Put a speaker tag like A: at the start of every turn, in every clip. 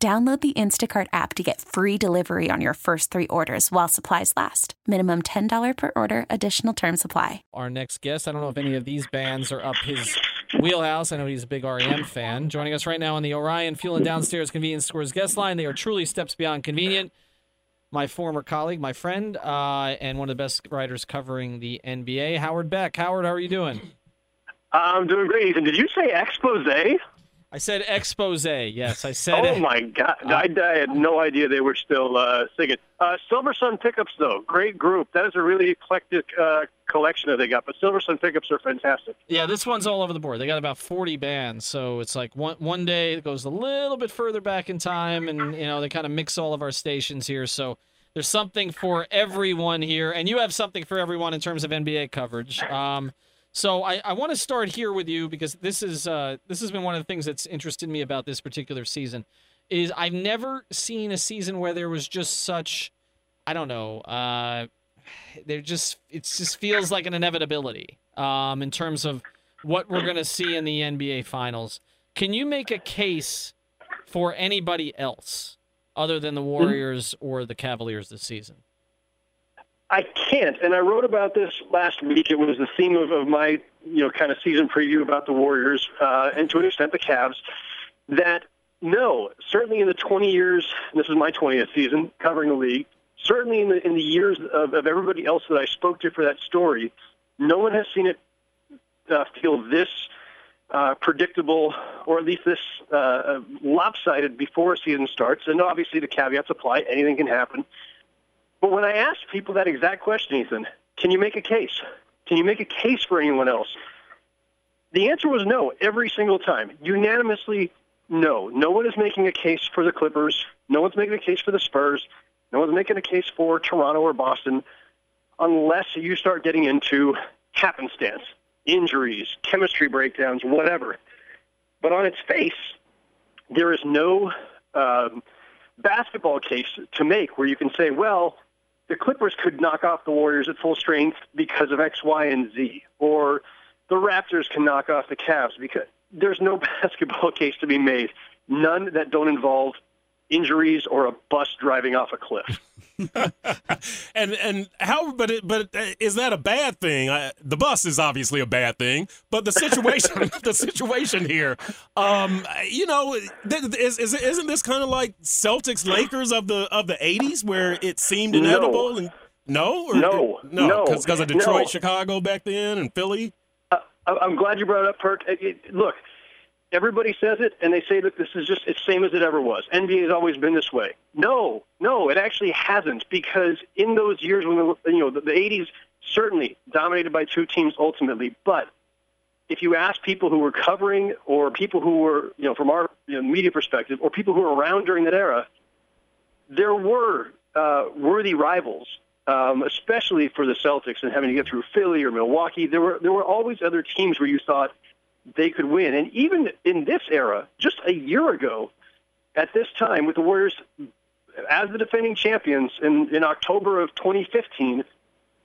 A: Download the Instacart app to get free delivery on your first three orders while supplies last. Minimum $10 per order, additional term supply.
B: Our next guest, I don't know if any of these bands are up his wheelhouse. I know he's a big REM fan. Joining us right now on the Orion Fuel and Downstairs Convenience Stores guest line. They are truly steps beyond convenient. My former colleague, my friend, uh, and one of the best writers covering the NBA, Howard Beck. Howard, how are you doing?
C: I'm doing great, Ethan. Did you say Exposé?
B: I said Exposé. Yes, I said
C: Oh my God! I, I had no idea they were still uh, singing. Uh, Silver Sun Pickups, though, great group. That is a really eclectic uh, collection that they got. But Silver Sun Pickups are fantastic.
B: Yeah, this one's all over the board. They got about 40 bands, so it's like one one day it goes a little bit further back in time, and you know they kind of mix all of our stations here. So there's something for everyone here, and you have something for everyone in terms of NBA coverage. Um, so I, I want to start here with you because this is uh, this has been one of the things that's interested me about this particular season. Is I've never seen a season where there was just such, I don't know, uh, there just it just feels like an inevitability um, in terms of what we're going to see in the NBA Finals. Can you make a case for anybody else other than the Warriors or the Cavaliers this season?
C: I can't, and I wrote about this last week. It was the theme of, of my, you know, kind of season preview about the Warriors, uh, and to an extent the Cavs. That no, certainly in the 20 years, this is my 20th season covering the league. Certainly in the in the years of, of everybody else that I spoke to for that story, no one has seen it uh, feel this uh, predictable, or at least this uh, lopsided before a season starts. And obviously, the caveats apply; anything can happen. But when I asked people that exact question, Ethan, can you make a case? Can you make a case for anyone else? The answer was no every single time. Unanimously, no. No one is making a case for the Clippers. No one's making a case for the Spurs. No one's making a case for Toronto or Boston unless you start getting into happenstance, injuries, chemistry breakdowns, whatever. But on its face, there is no um, basketball case to make where you can say, well, the Clippers could knock off the Warriors at full strength because of X, Y, and Z, or the Raptors can knock off the Cavs because there's no basketball case to be made. None that don't involve injuries or a bus driving off a cliff.
D: and and how but it, but is that a bad thing I, the bus is obviously a bad thing but the situation the situation here um you know is, is isn't this kind of like Celtics Lakers of the of the 80s where it seemed inevitable
C: no.
D: and no or,
C: no
D: no because
C: no,
D: of Detroit
C: no.
D: Chicago back then and Philly
C: uh, I'm glad you brought it up Perk it, it, look everybody says it and they say that this is just it's same as it ever was. NBA has always been this way. No, no, it actually hasn't because in those years when the, you know the, the 80s certainly dominated by two teams ultimately, but if you ask people who were covering or people who were you know from our you know, media perspective or people who were around during that era, there were uh, worthy rivals. Um, especially for the Celtics and having to get through Philly or Milwaukee, there were there were always other teams where you thought, they could win. And even in this era, just a year ago, at this time, with the Warriors as the defending champions in, in October of 2015,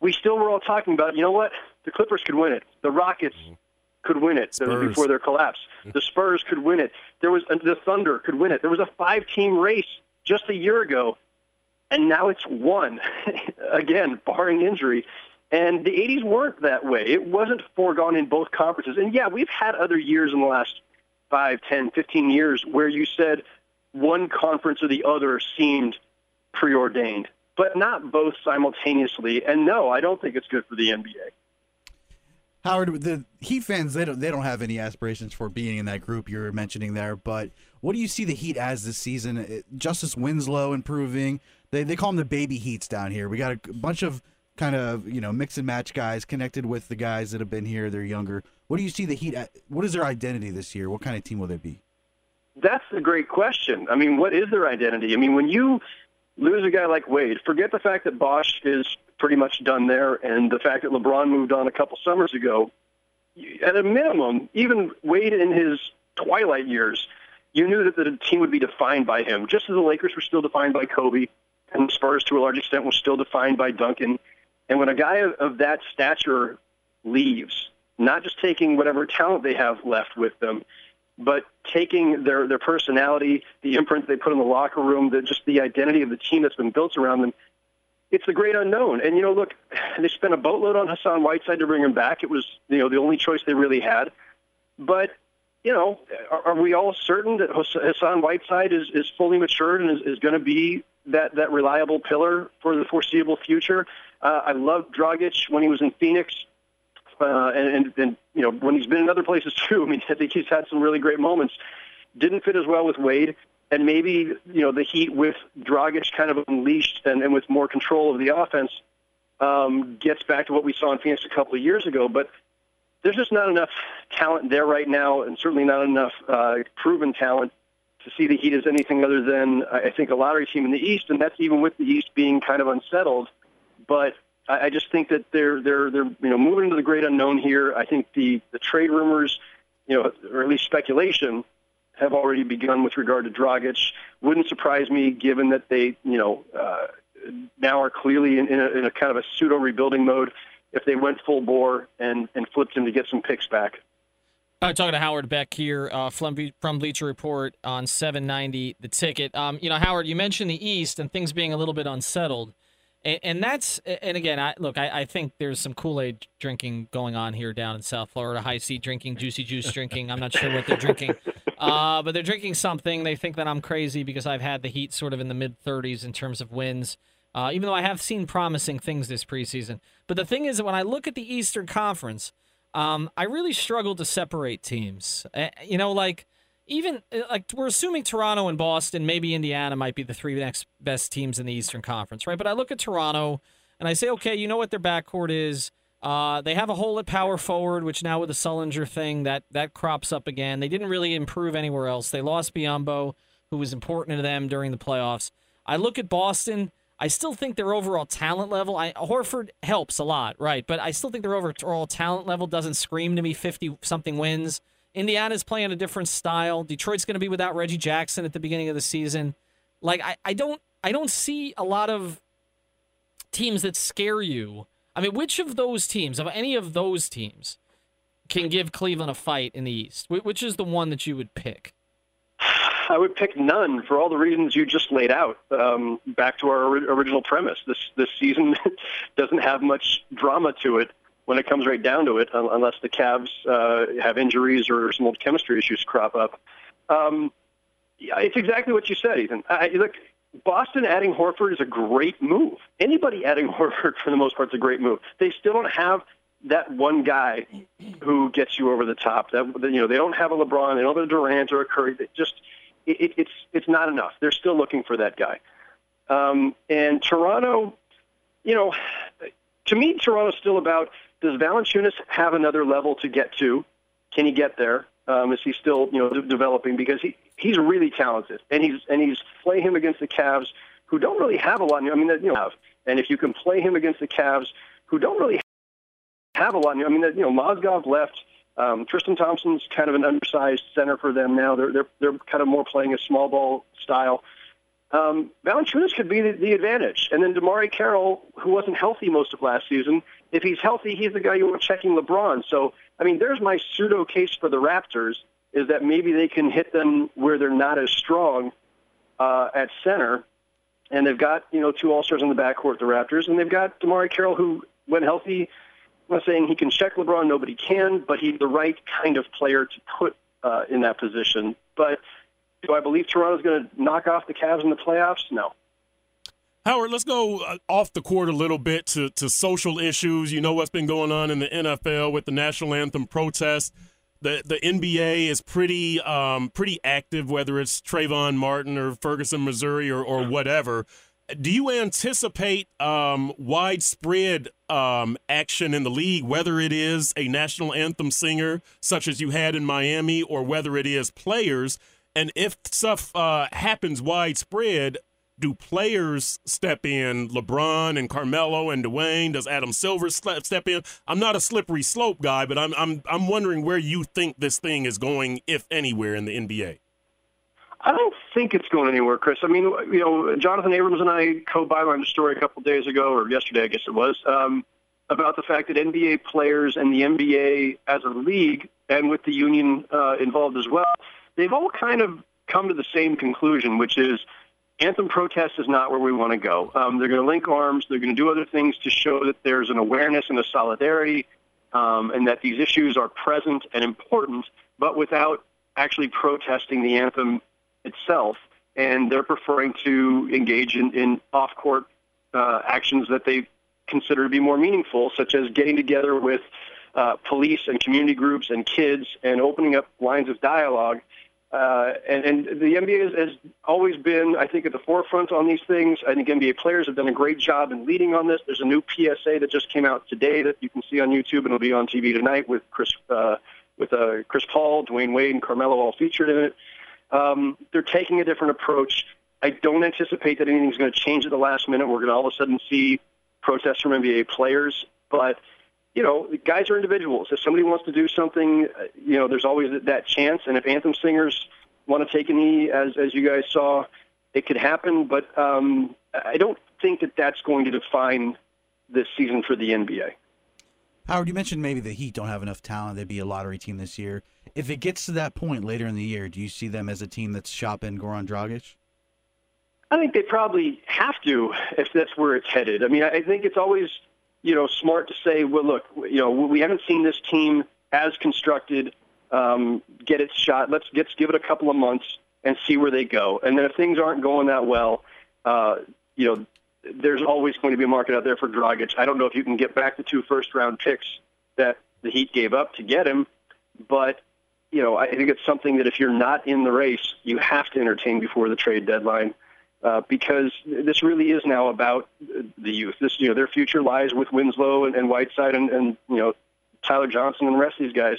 C: we still were all talking about, you know what? The Clippers could win it. The Rockets mm-hmm. could win it
D: Spurs.
C: before their collapse. Mm-hmm. The Spurs could win it. There was the Thunder could win it. There was a five-team race just a year ago, and now it's one again, barring injury. And the 80s weren't that way. It wasn't foregone in both conferences. And yeah, we've had other years in the last 5, 10, 15 years where you said one conference or the other seemed preordained, but not both simultaneously. And no, I don't think it's good for the NBA.
E: Howard, the Heat fans they don't they don't have any aspirations for being in that group you're mentioning there. But what do you see the Heat as this season? Justice Winslow improving. They they call them the baby Heats down here. We got a bunch of kind of you know mix and match guys connected with the guys that have been here. They're younger. What do you see the Heat? At, what is their identity this year? What kind of team will they be?
C: that's a great question. I mean, what is their identity? I mean, when you lose a guy like Wade, forget the fact that Bosh is pretty much done there, and the fact that LeBron moved on a couple summers ago. At a minimum, even Wade in his twilight years, you knew that the team would be defined by him, just as the Lakers were still defined by Kobe, and the Spurs, to a large extent, were still defined by Duncan. And when a guy of, that stature leaves, not just taking whatever talent they have left with them, but taking their their personality, the imprint they put in the locker room, the, just the identity of the team that's been built around them. It's the great unknown. And you know, look, they spent a boatload on Hassan Whiteside to bring him back. It was you know the only choice they really had. But you know, are, are we all certain that Hassan Whiteside is is fully matured and is, is going to be that that reliable pillar for the foreseeable future? Uh, I loved Dragic when he was in Phoenix uh, and, and, and you know when he's been in other places too. I mean, I think he's had some really great moments. Didn't fit as well with Wade, and maybe you know the Heat with Dragic kind of unleashed and, and with more control of the offense um, gets back to what we saw in Phoenix a couple of years ago. But there's just not enough talent there right now, and certainly not enough uh, proven talent to see the Heat as anything other than I think a lottery team in the East, and that's even with the East being kind of unsettled. But I, I just think that they're they're they're you know moving into the great unknown here. I think the the trade rumors, you know, or at least speculation, have already begun with regard to Dragic. Wouldn't surprise me, given that they you know uh, now are clearly in, in, a, in a kind of a pseudo rebuilding mode. If they went full bore and and flipped him to get some picks back.
B: I'm talking to Howard Beck here uh, from, Bleacher Report on 790 The Ticket. Um, you know, Howard, you mentioned the East and things being a little bit unsettled. And, and that's and again, I look, I, I think there's some Kool Aid drinking going on here down in South Florida. Hi-C drinking, juicy juice drinking. I'm not sure what they're drinking, uh, but they're drinking something. They think that I'm crazy because I've had the Heat sort of in the mid 30s in terms of wins. Uh, even though I have seen promising things this preseason. But the thing is that when I look at the Eastern Conference, um, I really struggle to separate teams. Uh, you know, like even uh, like we're assuming Toronto and Boston, maybe Indiana might be the three next best teams in the Eastern Conference, right? But I look at Toronto and I say, okay, you know what their backcourt is. Uh, they have a hole at power forward, which now with the Sullinger thing that that crops up again. They didn't really improve anywhere else. They lost Biyombo, who was important to them during the playoffs. I look at Boston. I still think their overall talent level. I, Horford helps a lot, right? But I still think their overall talent level doesn't scream to me fifty something wins. Indiana's playing a different style. Detroit's going to be without Reggie Jackson at the beginning of the season. Like I, I don't I don't see a lot of teams that scare you. I mean, which of those teams, of any of those teams, can give Cleveland a fight in the East? Which is the one that you would pick?
C: I would pick none for all the reasons you just laid out. Um, back to our original premise, this this season doesn't have much drama to it when it comes right down to it, unless the Cavs uh, have injuries or some old chemistry issues crop up. Um, yeah, it's exactly what you said, Ethan. I, look, Boston adding Horford is a great move. Anybody adding Horford, for the most part, is a great move. They still don't have that one guy who gets you over the top. That you know, they don't have a LeBron, they don't have a Durant or a Curry. They just it, it's it's not enough. They're still looking for that guy. Um, and Toronto, you know, to me, Toronto's still about does Valanciunas have another level to get to? Can he get there? Um, is he still you know de- developing? Because he he's really talented, and he's and he's play him against the Cavs, who don't really have a lot. I mean, you know, have and if you can play him against the Cavs, who don't really have a lot. I mean, you know, Mozgov left. Um, Tristan Thompson's kind of an undersized center for them now. They're they're they're kind of more playing a small ball style. Um, Valanciunas could be the, the advantage, and then DeMarre Carroll, who wasn't healthy most of last season, if he's healthy, he's the guy you want checking LeBron. So, I mean, there's my pseudo case for the Raptors is that maybe they can hit them where they're not as strong uh, at center, and they've got you know two All Stars in the backcourt, the Raptors, and they've got DeMarre Carroll who, when healthy, I'm not saying he can check LeBron, nobody can, but he's the right kind of player to put uh, in that position. But do I believe Toronto's going to knock off the Cavs in the playoffs? No.
D: Howard, let's go uh, off the court a little bit to, to social issues. You know what's been going on in the NFL with the national anthem protest. The the NBA is pretty um, pretty active, whether it's Trayvon Martin or Ferguson, Missouri, or, or whatever. Do you anticipate um, widespread um, action in the league, whether it is a national anthem singer such as you had in Miami, or whether it is players And if stuff uh, happens widespread, do players step in? LeBron and Carmelo and Dwyane? Does Adam Silver step in? I'm not a slippery slope guy, but I'm I'm I'm wondering where you think this thing is going, if anywhere, in the NBA.
C: I don't think it's going anywhere, Chris. I mean, you know, Jonathan Abrams and I co-bylined a story a couple days ago, or yesterday, I guess it was, um, about the fact that NBA players and the NBA as a league, and with the union uh, involved as well, they've all kind of come to the same conclusion, which is anthem protest is not where we want to go. Um, they're going to link arms. They're going to do other things to show that there's an awareness and a solidarity, um, and that these issues are present and important, but without actually protesting the anthem itself. And they're preferring to engage in, in off-court uh, actions that they consider to be more meaningful, such as getting together with uh, police and community groups and kids and opening up lines of dialogue uh, and, and the NBA has, has always been, I think, at the forefront on these things. I think NBA players have done a great job in leading on this. There's a new PSA that just came out today that you can see on YouTube, and it'll be on TV tonight with Chris, uh, with uh, Chris Paul, Dwyane Wade, and Carmelo all featured in it. Um, they're taking a different approach. I don't anticipate that anything's going to change at the last minute. We're going to all of a sudden see protests from NBA players, but you know, guys are individuals. If somebody wants to do something, uh, you know, there's always that chance. And if anthem singers want to take a knee, as as you guys saw, it could happen. But um, I don't think that that's going to define this season for the NBA.
E: Howard, you mentioned maybe the Heat don't have enough talent. They'd be a lottery team this year. If it gets to that point later in the year, do you see them as a team that's shopping Goran Dragic?
C: I think they probably have to if that's where it's headed. I mean, I think it's always you know, smart to say, well, look, you know, we haven't seen this team as constructed um, get its shot. Let's let's give it a couple of months and see where they go. And then if things aren't going that well, uh, you know, there's always going to be a market out there for Dragic. I don't know if you can get back the two first round picks that the Heat gave up to get him, but you know, I think it's something that if you're not in the race, you have to entertain before the trade deadline. Uh, because this really is now about the youth. This, you know, their future lies with Winslow and, and Whiteside and, and you know Tyler Johnson and the rest of these guys.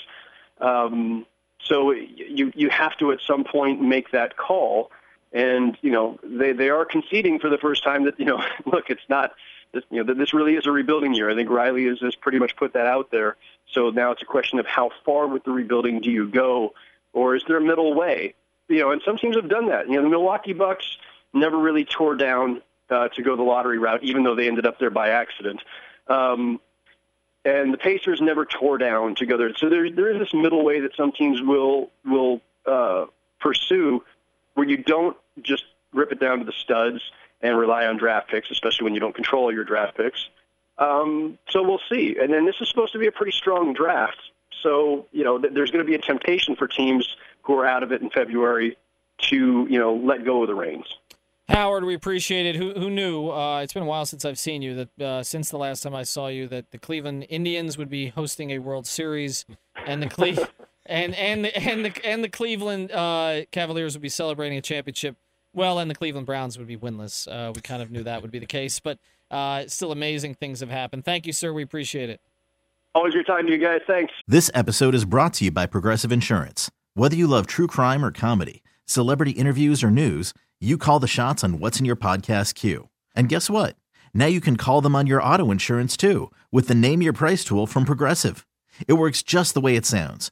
C: Um, so you you have to at some point make that call, and you know they they are conceding for the first time that you know look it's not this, you know this really is a rebuilding year. I think Riley has, has pretty much put that out there. So now it's a question of how far with the rebuilding do you go, or is there a middle way? You know, and some teams have done that. You know, the Milwaukee Bucks never really tore down uh, to go the lottery route, even though they ended up there by accident. Um, and the Pacers never tore down to go there. So there, there is this middle way that some teams will will uh, pursue, where you don't just rip it down to the studs and rely on draft picks, especially when you don't control your draft picks. Um, so we'll see. And then this is supposed to be a pretty strong draft. So you know, th- there's going to be a temptation for teams who are out of it in February to you know let go of the reins.
B: Howard, we appreciate it. Who, who knew? Uh, it's been a while since I've seen you. That uh, since the last time I saw you, that the Cleveland Indians would be hosting a World Series, and the Cle- and and and the and the Cleveland uh, Cavaliers would be celebrating a championship. Well, and the Cleveland Browns would be winless. Uh, we kind of knew that would be the case, but uh, still amazing things have happened. Thank you, sir. We appreciate it.
C: Always your time to you guys. Thanks.
F: This episode is brought to you by Progressive Insurance. Whether you love true crime or comedy, celebrity interviews or news you call the shots on what's in your podcast queue. And guess what? Now you can call them on your auto insurance too with the Name Your Price tool from Progressive. It works just the way it sounds.